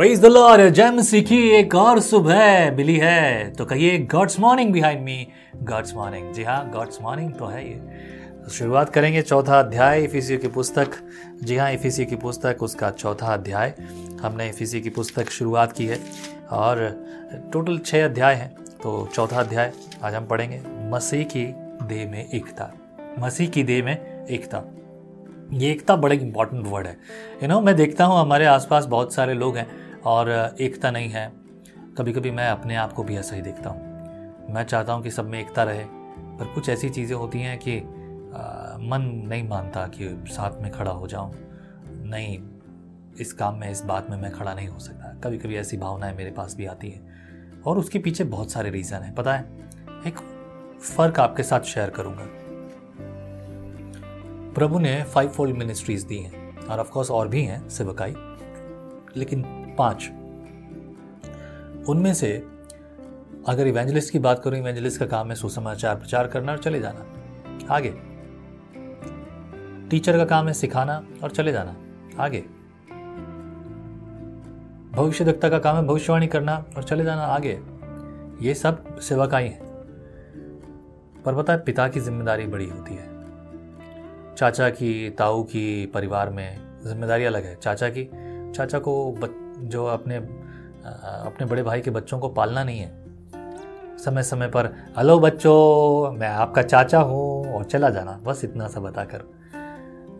Praise the Lord जय मसीह की एक और सुबह मिली है। तो कहिए God's morning behind me God's morning जी हाँ गॉड्स मॉर्निंग तो है ये। तो शुरुआत करेंगे चौथा अध्याय इफिसियो की पुस्तक। जी हाँ इफिसियो की पुस्तक उसका चौथा अध्याय। हमने इफिसियो की पुस्तक शुरुआत की है और टोटल छः अध्याय हैं। तो चौथा अध्याय आज हम पढ़ेंगे मसीह की देह में एकता। मसीह की देह में एकता। ये एकता बड़ा इंपॉर्टेंट वर्ड है। यू you नो know, मैं देखता हूँ हमारे आसपास बहुत सारे लोग हैं। और एकता नहीं है। कभी कभी मैं अपने आप को भी ऐसा ही देखता हूँ। मैं चाहता हूँ कि सब में एकता रहे पर कुछ ऐसी चीज़ें होती हैं कि आ, मन नहीं मानता कि साथ में खड़ा हो जाऊँ। नहीं इस काम में इस बात में मैं खड़ा नहीं हो सकता। कभी कभी ऐसी भावनाएँ मेरे पास भी आती हैं। और उसके पीछे बहुत सारे रीज़न हैं। पता है एक फ़र्क आपके साथ शेयर करूँगा। प्रभु ने फाइव फोल्ड मिनिस्ट्रीज दी हैं और ऑफकोर्स और भी हैं सेवकाई। लेकिन पाँच। उनमें से अगर इवेंजलिस्ट की बात करूँ इवेंजलिस्ट का काम है सुसमाचार प्रचार करना और चले जाना। आगे। टीचर का काम है सिखाना और चले जाना। आगे। भविष्य दक्ता का काम है भविष्यवाणी करना और चले जाना। आगे। ये सब सेवकाई है। पर पता है, पिता की ज़िम्मेदारी बड़ी होती है। चाचा की, ताऊ की परिवार में ज़िम्मेदारी अलग है। चाचा की, चाचा को जो अपने अपने बड़े भाई के बच्चों को पालना नहीं है। समय समय पर, हेलो बच्चों, मैं आपका चाचा हूँ और चला जाना। बस इतना सा बताकर।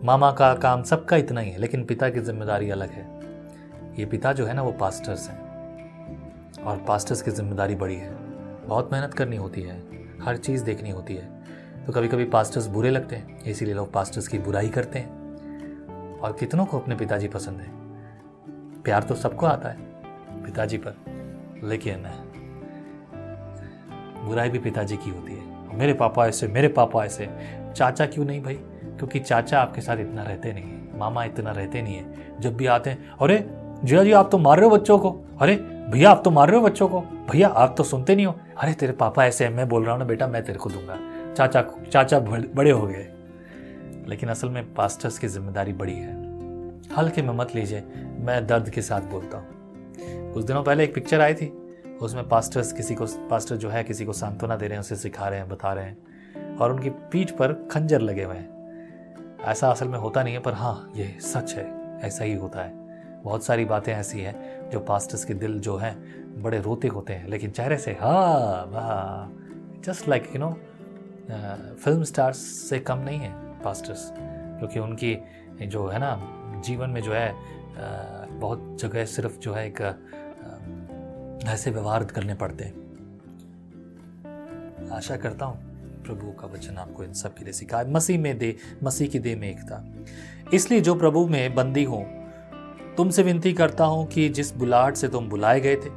मामा का काम सबका इतना ही है, लेकिन पिता की ज़िम्मेदारी अलग है। ये पिता जो है ना, वो पास्टर्स हैं। और पास्टर्स की ज़िम्मेदारी बड़ी है। बहुत मेहनत करनी होती है। हर चीज़ देखनी होती है। तो कभी कभी पास्टर्स बुरे लगते हैं, इसीलिए लोग पास्टर्स की बुराई करते हैं। और कितनों को अपने पिताजी पसंद है? प्यार तो सबको आता है, पिताजी पर। लेकिन, बुराई भी पिताजी की होती है। मेरे पापा ऐसे, मेरे पापा ऐसे। चाचा क्यों नहीं भाई? क्योंकि चाचा आपके साथ इतना रहते नहीं है। मामा इतना रहते नहीं है। जब भी आते हैं, अरे, जिया जी, आप तो मार रहे हो बच्चों को। अरे, भैया, आप तो मार रहे हो बच्चों को। भैया, आप तो सुनते नहीं हो। अरे, तेरे पापा ऐसे मैं बोल रहा हूँ ना, बेटा, मैं तेरे को दूँगा। चाचा चाचा बड़े हो गए। लेकिन असल में पास्टर्स की ज़िम्मेदारी बड़ी है। हल्के में मत लीजिए, मैं दर्द के साथ बोलता हूँ। कुछ दिनों पहले एक पिक्चर आई थी, उसमें पास्टर्स किसी को पास्टर जो है किसी को सांत्वना दे रहे हैं, उसे सिखा रहे हैं, बता रहे हैं, और उनकी पीठ पर खंजर लगे हुए हैं। ऐसा असल में होता नहीं है, पर हाँ ये सच है, ऐसा ही होता है। बहुत सारी बातें ऐसी हैं जो पास्टर्स के दिल जो हैं, बड़े रोते होते हैं, लेकिन चेहरे से हाँ वाह just like you know film stars से कम नहीं है पास्टर्स क्योंकि उनकी जो है ना जीवन में जो है बहुत जगह सिर्फ़ जो है एक ऐसे व्यवहार करने पड़ते हैं। आशा करता हूँ प्रभु का वचन आपको इन सब के लिए सिखाए। मसीह में दे, मसीह की दे में एकता। इसलिए जो प्रभु में बंदी हो, तुमसे विनती करता हूँ कि जिस बुलाहट से तुम बुलाए गए थे,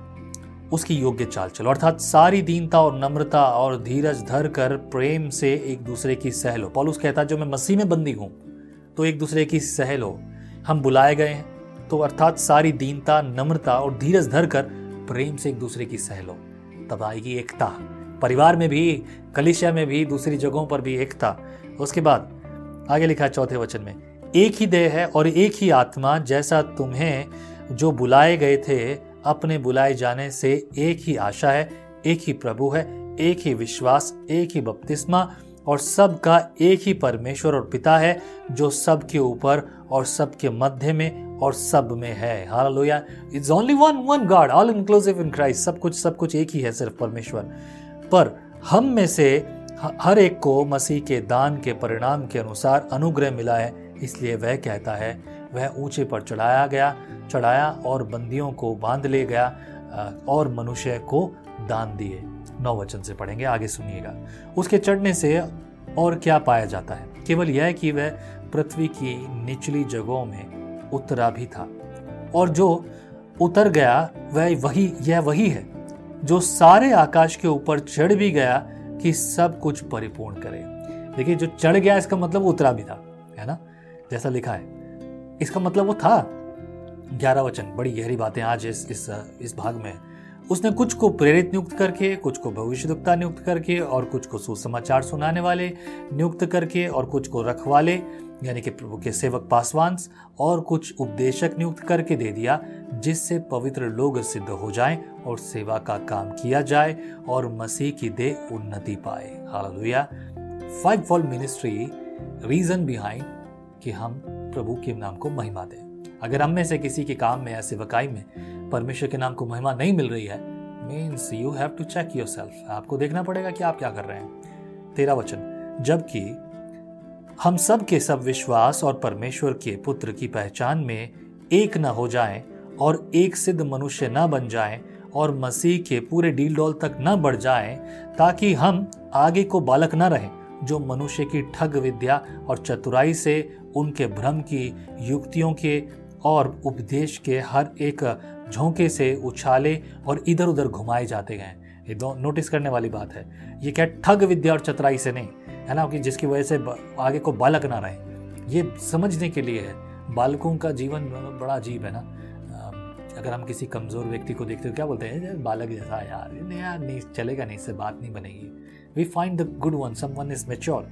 उसकी योग्य चाल चलो। अर्थात सारी दीनता और नम्रता और धीरज धर कर प्रेम से एक दूसरे की सहलो पॉलुस कहता जो मैं मसीह में बंदी हूँ तो एक दूसरे की सह लो। हम बुलाए गए हैं। तो अर्थात सारी दीनता, नम्रता और धीरज धर कर प्रेम से एक दूसरे की सह लो तब आएगी एकता। परिवार में भी कलिशिया में भी, दूसरी जगहों पर भी एकता। उसके बाद आगे लिखा चौथे वचन में, एक ही देह है और एक ही आत्मा जैसा तुम्हें जो बुलाए गए थे, अपने बुलाए जाने से एक ही आशा है, एक ही प्रभु है, एक ही विश्वास, एक ही बपतिस्मा और सबका एक ही परमेश्वर और पिता है, जो सबके ऊपर और सबके मध्य में और सब में है। Hallelujah it's only one one God all inclusive in Christ सब कुछ सब कुछ एक ही है, सिर्फ़ परमेश्वर। पर हम में से हर एक को मसीह के दान के परिणाम के अनुसार अनुग्रह मिला है, इसलिए वह कहता है, वह ऊँचे पर चढ़ाया गया, चढ़ाया और बंदियों को बाँध ले गया और मनुष्य को दान दिए। नौ वचन से पढ़ेंगे, आगे सुनिएगा। उसके चढ़ने से और क्या पाया जाता है? केवल यह कि वह पृथ्वी की निचली जगहों में उतरा भी था। और जो उतर गया, वह वही, यह वही है, जो सारे आकाश के ऊपर चढ़ भी गया कि सब कुछ परिपूर्ण करे। देखिए, जो चढ़ गया, इसका मतलब उतरा भी था, है ना? जैसा लिखा है। इसका मतलब वो था। ग्यारह वचन, बड़ी गहरी बातें आज इस इस इस भाग में। उसने कुछ को प्रेरित नियुक्त करके, कुछ को भविष्यवक्ता नियुक्त करके, और कुछ को सुसमाचार सुनाने वाले नियुक्त करके, और कुछ को रखवाले, यानी कि प्रभु के सेवक पासवान, और कुछ उपदेशक नियुक्त करके दे दिया, जिससे पवित्र लोग सिद्ध हो जाएँ और सेवा का काम किया जाए और मसीह की दे उन्नति पाए। Hallelujah. Five fold ministry, reason behind कि हम प्रभु के नाम को महिमा दें। अगर हम में से किसी के काम में या सेवकाई में परमेश्वर के नाम को महिमा नहीं मिल रही है means you have to check yourself आपको देखना पड़ेगा कि आप क्या कर रहे हैं। तेरा वचन, जबकि हम सब के सब विश्वास और परमेश्वर के पुत्र की पहचान में एक न हो जाएँ और एक सिद्ध मनुष्य न बन जाएँ और मसीह के पूरे डील डॉल तक न बढ़ जाएँ, ताकि हम आगे को बालक न रहें, जो मनुष्य की ठग विद्या और चतुराई से उनके भ्रम की युक्तियों के और उपदेश के हर एक झोंके से उछाले और इधर उधर घुमाए जाते गए ये दो नोटिस करने वाली बात है। ये क्या ठग विद्या और चतुराई से नहीं, है ना? कि जिसकी वजह से आगे को बालक ना रहे। ये समझने के लिए है। बालकों का जीवन बड़ा अजीब है ना? अगर हम किसी कमज़ोर व्यक्ति को देखते हो, क्या बोलते हैं? बालक जैसा यार। नहीं यार नहीं चलेगा नहीं, इससे बात नहीं बनेगी। We find the good one someone is mature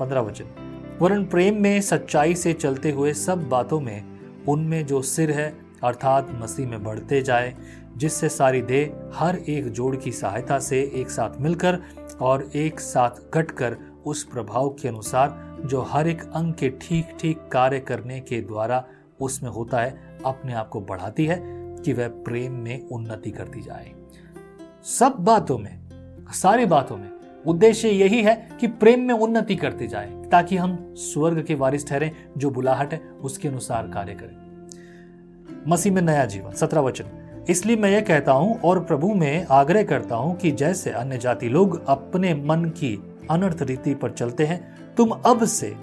पंद्रह वचन। वरन प्रेम में सच्चाई से चलते हुए सब बातों में उनमें जो सिर है, अर्थात मसीह में बढ़ते जाए, जिससे सारी देह हर एक जोड़ की सहायता से एक साथ मिलकर और एक साथ कटकर उस प्रभाव के अनुसार जो हर एक अंग के ठीक ठीक कार्य करने के द्वारा उसमें होता है, अपने आप को बढ़ाती है कि वह प्रेम में उन्नति करती जाए। सब बातों में, सारी बातों में उद्देश्य यही है कि प्रेम में उन्नति करते जाए, ताकि हम स्वर्ग के वारिस ठहरें, जो बुलाहट है, उसके अनुसार कार्य करें। मसीह में नया जीवन, सत्रह वचन। इसलिए मैं यह कहता हूँ, और प्रभु में आग्रह करता हूँ कि जैसे अन्य जाति लोग अपने मन की अनर्थ रीति पर चलते हैं, तुम अब से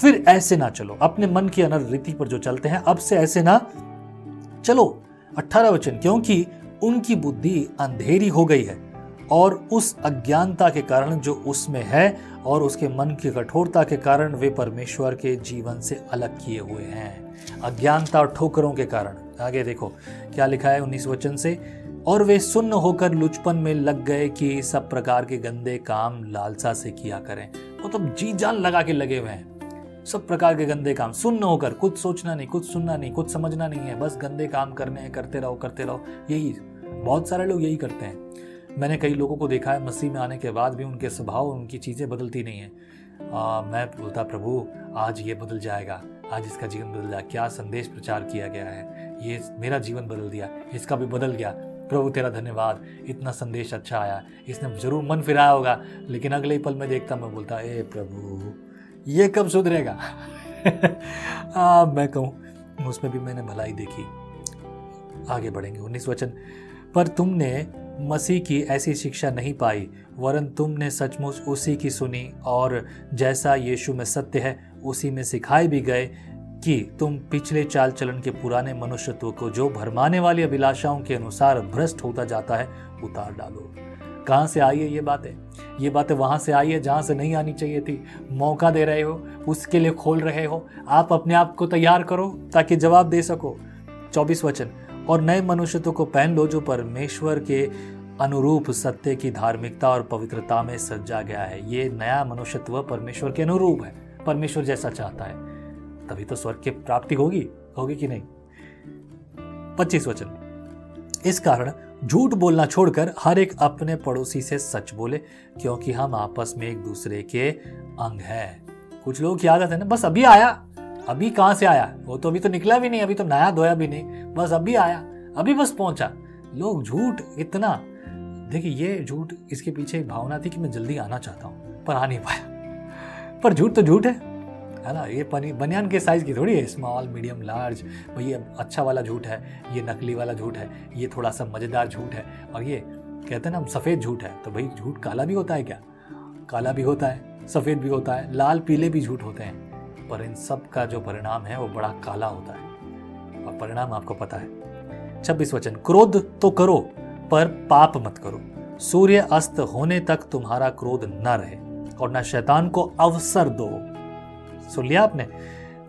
फिर ऐसे ना चलो। अपने मन की अनर्थ रीति पर जो चलते हैं, अब से ऐसे ना चलो। अठारह वचन, क्योंकि उनकी बुद्धि अंधेरी हो गई है। और उस अज्ञानता के कारण जो उसमें है और उसके मन की कठोरता के कारण वे परमेश्वर के जीवन से अलग किए हुए हैं। अज्ञानता और ठोकरों के कारण। आगे देखो, क्या लिखा है उन्नीस वचन से? और वे सुन्न होकर लुचपन में लग गए कि सब प्रकार के गंदे काम लालसा से किया करें। मतलब जी जान लगा के लगे हुए हैं। सब प्रकार के गंदे काम। सुन्न होकर, कुछ सोचना नहीं, कुछ सुनना नहीं, कुछ समझना नहीं है। बस गंदे काम करने हैं, करते रहो करते रहो। यही, बहुत सारे लोग यही करते हैं। मैंने कई लोगों को देखा है, मसीह में आने के बाद भी उनके स्वभाव और उनकी चीज़ें बदलती नहीं हैं। मैं बोलता, प्रभु, आज ये बदल जाएगा। आज इसका जीवन बदल जाए क्या संदेश प्रचार किया गया है? ये मेरा जीवन बदल दिया। इसका भी बदल गया। प्रभु, तेरा धन्यवाद। इतना संदेश अच्छा आया। इसने ज़रूर मन फिराया होगा। लेकिन अगले ही पल में देखता मैं बोलता, ए प्रभु, ये कब सुधरेगा? मैं कहूँ, उसमें भी मैंने भलाई देखी। आगे बढ़ेंगे। उन्नीस वचन। पर तुमने मसीह की ऐसी शिक्षा नहीं पाई, वरन तुमने सचमुच उसी की सुनी और जैसा यीशु में सत्य है, उसी में सिखाए भी गए कि तुम पिछले चाल चलन के पुराने मनुष्यत्व को जो भरमाने वाली अभिलाषाओं के अनुसार भ्रष्ट होता जाता है, उतार डालो। कहाँ से आई है ये बातें? ये बातें वहाँ से आई है जहाँ से नहीं आनी चाहिए थी। मौका दे रहे हो, उसके लिए खोल रहे हो। आप अपने आप को तैयार करो ताकि जवाब दे सको। चौबीस वचन और नए मनुष्यत्व को पहन लो जो परमेश्वर के अनुरूप सत्य की धार्मिकता और पवित्रता में सजा गया है। ये नया मनुष्यत्व परमेश्वर के अनुरूप है। परमेश्वर जैसा चाहता है। तभी तो स्वर्ग की प्राप्ति होगी। होगी कि नहीं? पच्चीस वचन। इस कारण झूठ बोलना छोड़कर हर एक अपने पड़ोसी से सच बोले, क्योंकि हम आपस में एक दूसरे के अंग हैं। कुछ लोग की आदत है ना, बस अभी आया। अभी कहाँ से आया? वो तो अभी तो निकला भी नहीं, अभी तो नया धोया भी नहीं। बस अभी आया, अभी बस पहुँचा। लोग झूठ इतना। देखिए, ये झूठ इसके पीछे एक भावना थी कि मैं जल्दी आना चाहता हूँ, पर आ नहीं पाया। पर झूठ तो झूठ है। है ना? ये बनियान के साइज़ की थोड़ी है। स्मॉल मीडियम लार्ज ये अच्छा वाला झूठ है, ये नकली वाला झूठ है, ये थोड़ा सा मज़ेदार झूठ है। और ये कहते हैं ना, हम सफ़ेद झूठ है। तो भाई, झूठ काला भी होता है क्या? काला भी होता है, सफ़ेद भी होता है, लाल, पीले भी झूठ होते हैं। पर इन सब का जो परिणाम है वो बड़ा काला होता है। और परिणाम आपको पता है। छब्बीस वचन, क्रोध तो करो, पर पाप मत करो। सूर्य अस्त होने तक तुम्हारा क्रोध न रहे, और न शैतान को अवसर दो। सुन लिया आपने?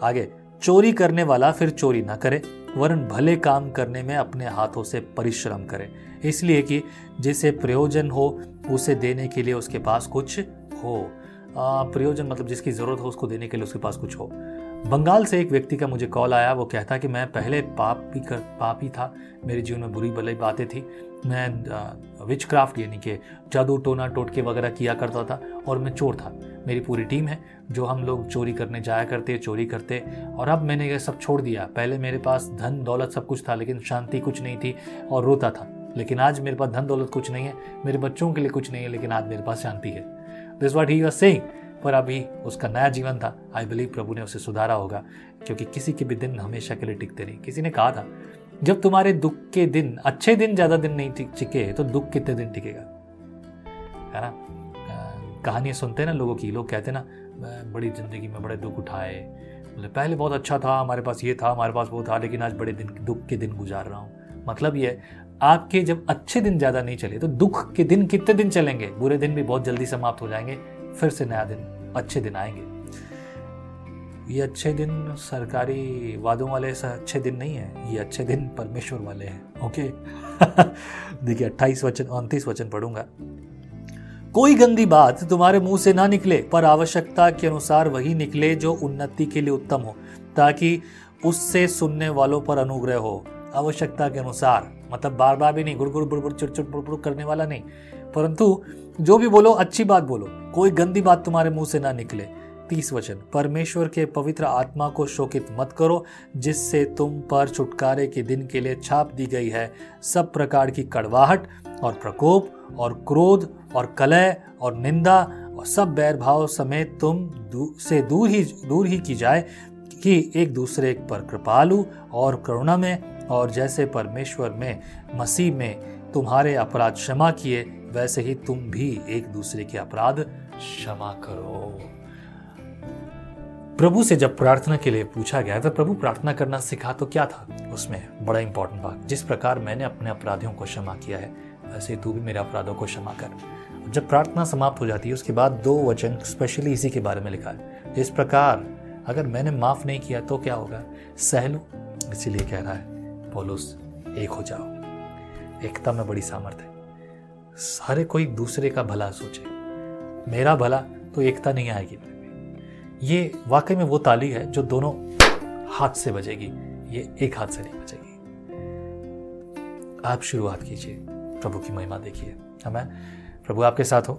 आगे, चोरी करने वाला फिर चोरी ना करे, वरन भले काम करने में अपने हाथों से परिश्रम करे। इसलिए कि जिसे प्रयोजन हो, उसे देने के लिए उसके पास कुछ हो। प्रयोजन मतलब जिसकी ज़रूरत हो उसको देने के लिए उसके पास कुछ हो। बंगाल से एक व्यक्ति का मुझे कॉल आया, वो कहता कि मैं पहले पाप भी कर, पाप ही था, मेरे जीवन में बुरी भली बातें थी। मैं विच क्राफ्ट यानी कि जादू टोना टोटके वगैरह किया करता था और मैं चोर था। मेरी पूरी टीम है, जो हम लोग चोरी करने जाया करते, चोरी करते, और अब मैंने ये सब छोड़ दिया। पहले मेरे पास धन, दौलत सब कुछ था, लेकिन शांति कुछ नहीं थी और रोता था। लेकिन आज मेरे पास धन, दौलत कुछ नहीं है, मेरे बच्चों के लिए कुछ नहीं है, लेकिन आज मेरे पास शांति है। This what he was saying पर अभी उसका नया जीवन था। आई बिलीव प्रभु ने उसे सुधारा होगा, क्योंकि किसी के भी दिन हमेशा के लिए टिकते नहीं किसी ने कहा था, जब तुम्हारे दुख के दिन, अच्छे दिन ज़्यादा दिन नहीं टिके तो दुख कितने दिन टिकेगा? है ना? कहानियाँ सुनते हैं ना लोगों की, लोग कहते हैं ना बड़ी ज़िंदगी में बड़े दुख उठाए। मतलब पहले बहुत अच्छा था, हमारे पास ये था, हमारे पास वो था, लेकिन आज बड़े दिन, दुख के दिन गुजार रहा हूँ। मतलब ये आपके जब अच्छे दिन ज़्यादा नहीं चले तो दुख के दिन कितने दिन चलेंगे? बुरे दिन भी बहुत जल्दी समाप्त हो जाएँगे, फिर से नया दिन, अच्छे दिन आएँगे। ये अच्छे दिन सरकारी वादों वाले अच्छे दिन नहीं है, ये अच्छे दिन परमेश्वर वाले हैं, ओके? देखिए, अट्ठाईस वचन, उनतीस वचन पढ़ूँगा। कोई गंदी बात तुम्हारे मुँह से ना निकले, पर आवश्यकता के अनुसार वही निकले जो उन्नति के लिए उत्तम हो, ताकि उससे सुनने वालों पर अनुग्रह हो। आवश्यकता के अनुसार। मतलब बार बार भी नहीं गुड़ गुड़ बुड़ चिड़चिड़ बुड़ करने वाला नहीं। परंतु जो भी बोलो अच्छी बात बोलो। कोई गंदी बात तुम्हारे मुँह से ना निकले। तीस वचन परमेश्वर के पवित्र आत्मा को शोकित मत करो जिससे तुम पर छुटकारे के दिन के लिए छाप दी गई है। सब प्रकार की कड़वाहट और प्रकोप और क्रोध और कलह और निंदा और सब बैर भाव समेत तुम दू, से दूर ही दूर ही की जाए कि एक दूसरे पर कृपालु और करुणा में और जैसे परमेश्वर में, मसीह में तुम्हारे अपराध क्षमा किए, वैसे ही तुम भी एक दूसरे के अपराध क्षमा करो। प्रभु से जब प्रार्थना के लिए पूछा गया तो प्रभु प्रार्थना करना सिखा तो क्या था उसमें? बड़ा इंपॉर्टेंट बात। जिस प्रकार मैंने अपने अपराधियों को क्षमा किया है, वैसे तू भी मेरे अपराधों को क्षमा कर। जब प्रार्थना समाप्त हो जाती है, उसके बाद दो वचन स्पेशली इसी के बारे में लिखा है। इस प्रकार अगर मैंने माफ़ नहीं किया तो क्या होगा? सहलू, इसीलिए कह रहा है। पोलूस एक हो जाओ। एकता में बड़ी सामर्थ्य है। सारे कोई दूसरे का भला सोचे। मेरा भला तो एकता नहीं आएगी। ये वाकई में वो ताली है जो दोनों हाथ से बजेगी। ये एक हाथ से नहीं बजेगी। आप शुरुआत कीजिए। प्रभु की महिमा देखिए। हमें प्रभु आपके साथ हो।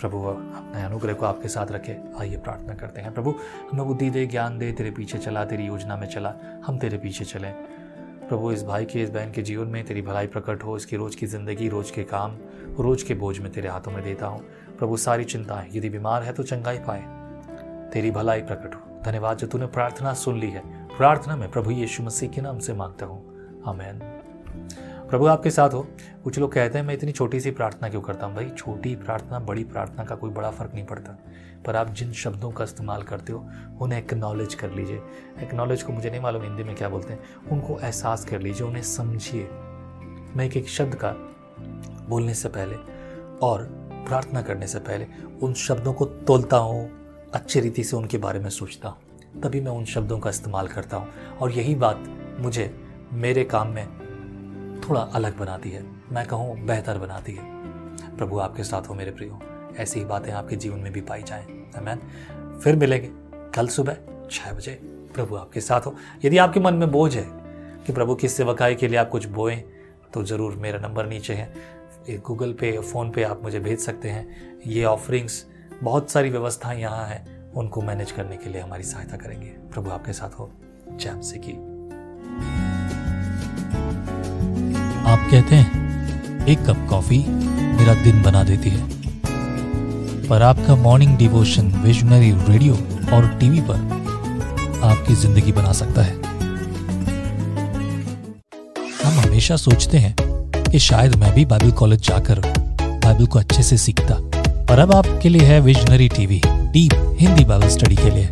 प्रभु अपने अनुग्रह को आपके साथ रखे। आइए प्रार्थना करते हैं। प्रभु, हमें बुद्धि दे ज्ञान दे, तेरे पीछे चला, तेरी योजना में चला। हम तेरे पीछे चलें। प्रभु, इस भाई के, इस बहन के जीवन में तेरी भलाई प्रकट हो। इसकी रोज की ज़िंदगी, रोज के काम, रोज के बोझ में तेरे हाथों में देता हूँ। प्रभु, सारी चिंताएँ, यदि बीमार है तो चंगाई पाए। तेरी भलाई प्रकट हो। धन्यवाद जो तूने प्रार्थना सुन ली है। प्रार्थना में प्रभु यीशु मसीह के नाम से माँगता हूँ। आमेन। प्रभु आपके साथ हो। कुछ लोग कहते हैं, मैं इतनी छोटी सी प्रार्थना क्यों करता हूँ भाई? छोटी प्रार्थना, बड़ी प्रार्थना का कोई बड़ा फ़र्क नहीं पड़ता। पर आप जिन शब्दों का इस्तेमाल करते हो, उन्हें एक्नॉलेज कर लीजिए। एक्नॉलेज को मुझे नहीं मालूम, हिंदी में क्या बोलते हैं। उनको एहसास कर लीजिए, उन्हें समझिए। मैं एक एक शब्द का बोलने से पहले और प्रार्थना करने से पहले उन शब्दों को तोलता हूँ, अच्छी रीति से उनके बारे में सोचता हूँ। तभी मैं उन शब्दों का इस्तेमाल करता हूँ। और यही बात मुझे मेरे काम में थोड़ा अलग बनाती है। मैं कहूँ, बेहतर बनाती है। प्रभु आपके साथ हो मेरे प्रियो। ऐसी ही बातें आपके जीवन में भी पाई जाएँ। अमेन फिर मिलेंगे कल सुबह छः बजे। प्रभु आपके साथ हो। यदि आपके मन में बोझ है कि प्रभु की सेवकाई के लिए आप कुछ बोएँ तो ज़रूर मेरा नंबर नीचे है। गूगल पे फ़ोन पे आप मुझे भेज सकते हैं। ये ऑफरिंग्स बहुत सारी व्यवस्थाएँ यहाँ हैं। उनको मैनेज करने के लिए हमारी सहायता करेंगे। प्रभु आपके साथ हो। जैम से की आप कहते हैं, एक कप कॉफ़ी मेरा दिन बना देती है। पर आपका मॉर्निंग डिवोशन विजनरी रेडियो और टीवी पर आपकी ज़िंदगी बना सकता है। हम हमेशा सोचते हैं कि शायद मैं भी बाइबल कॉलेज जाकर बाइबल को अच्छे से सीखता। पर अब आपके लिए है visionary TV deep Hindi bible study के लिए।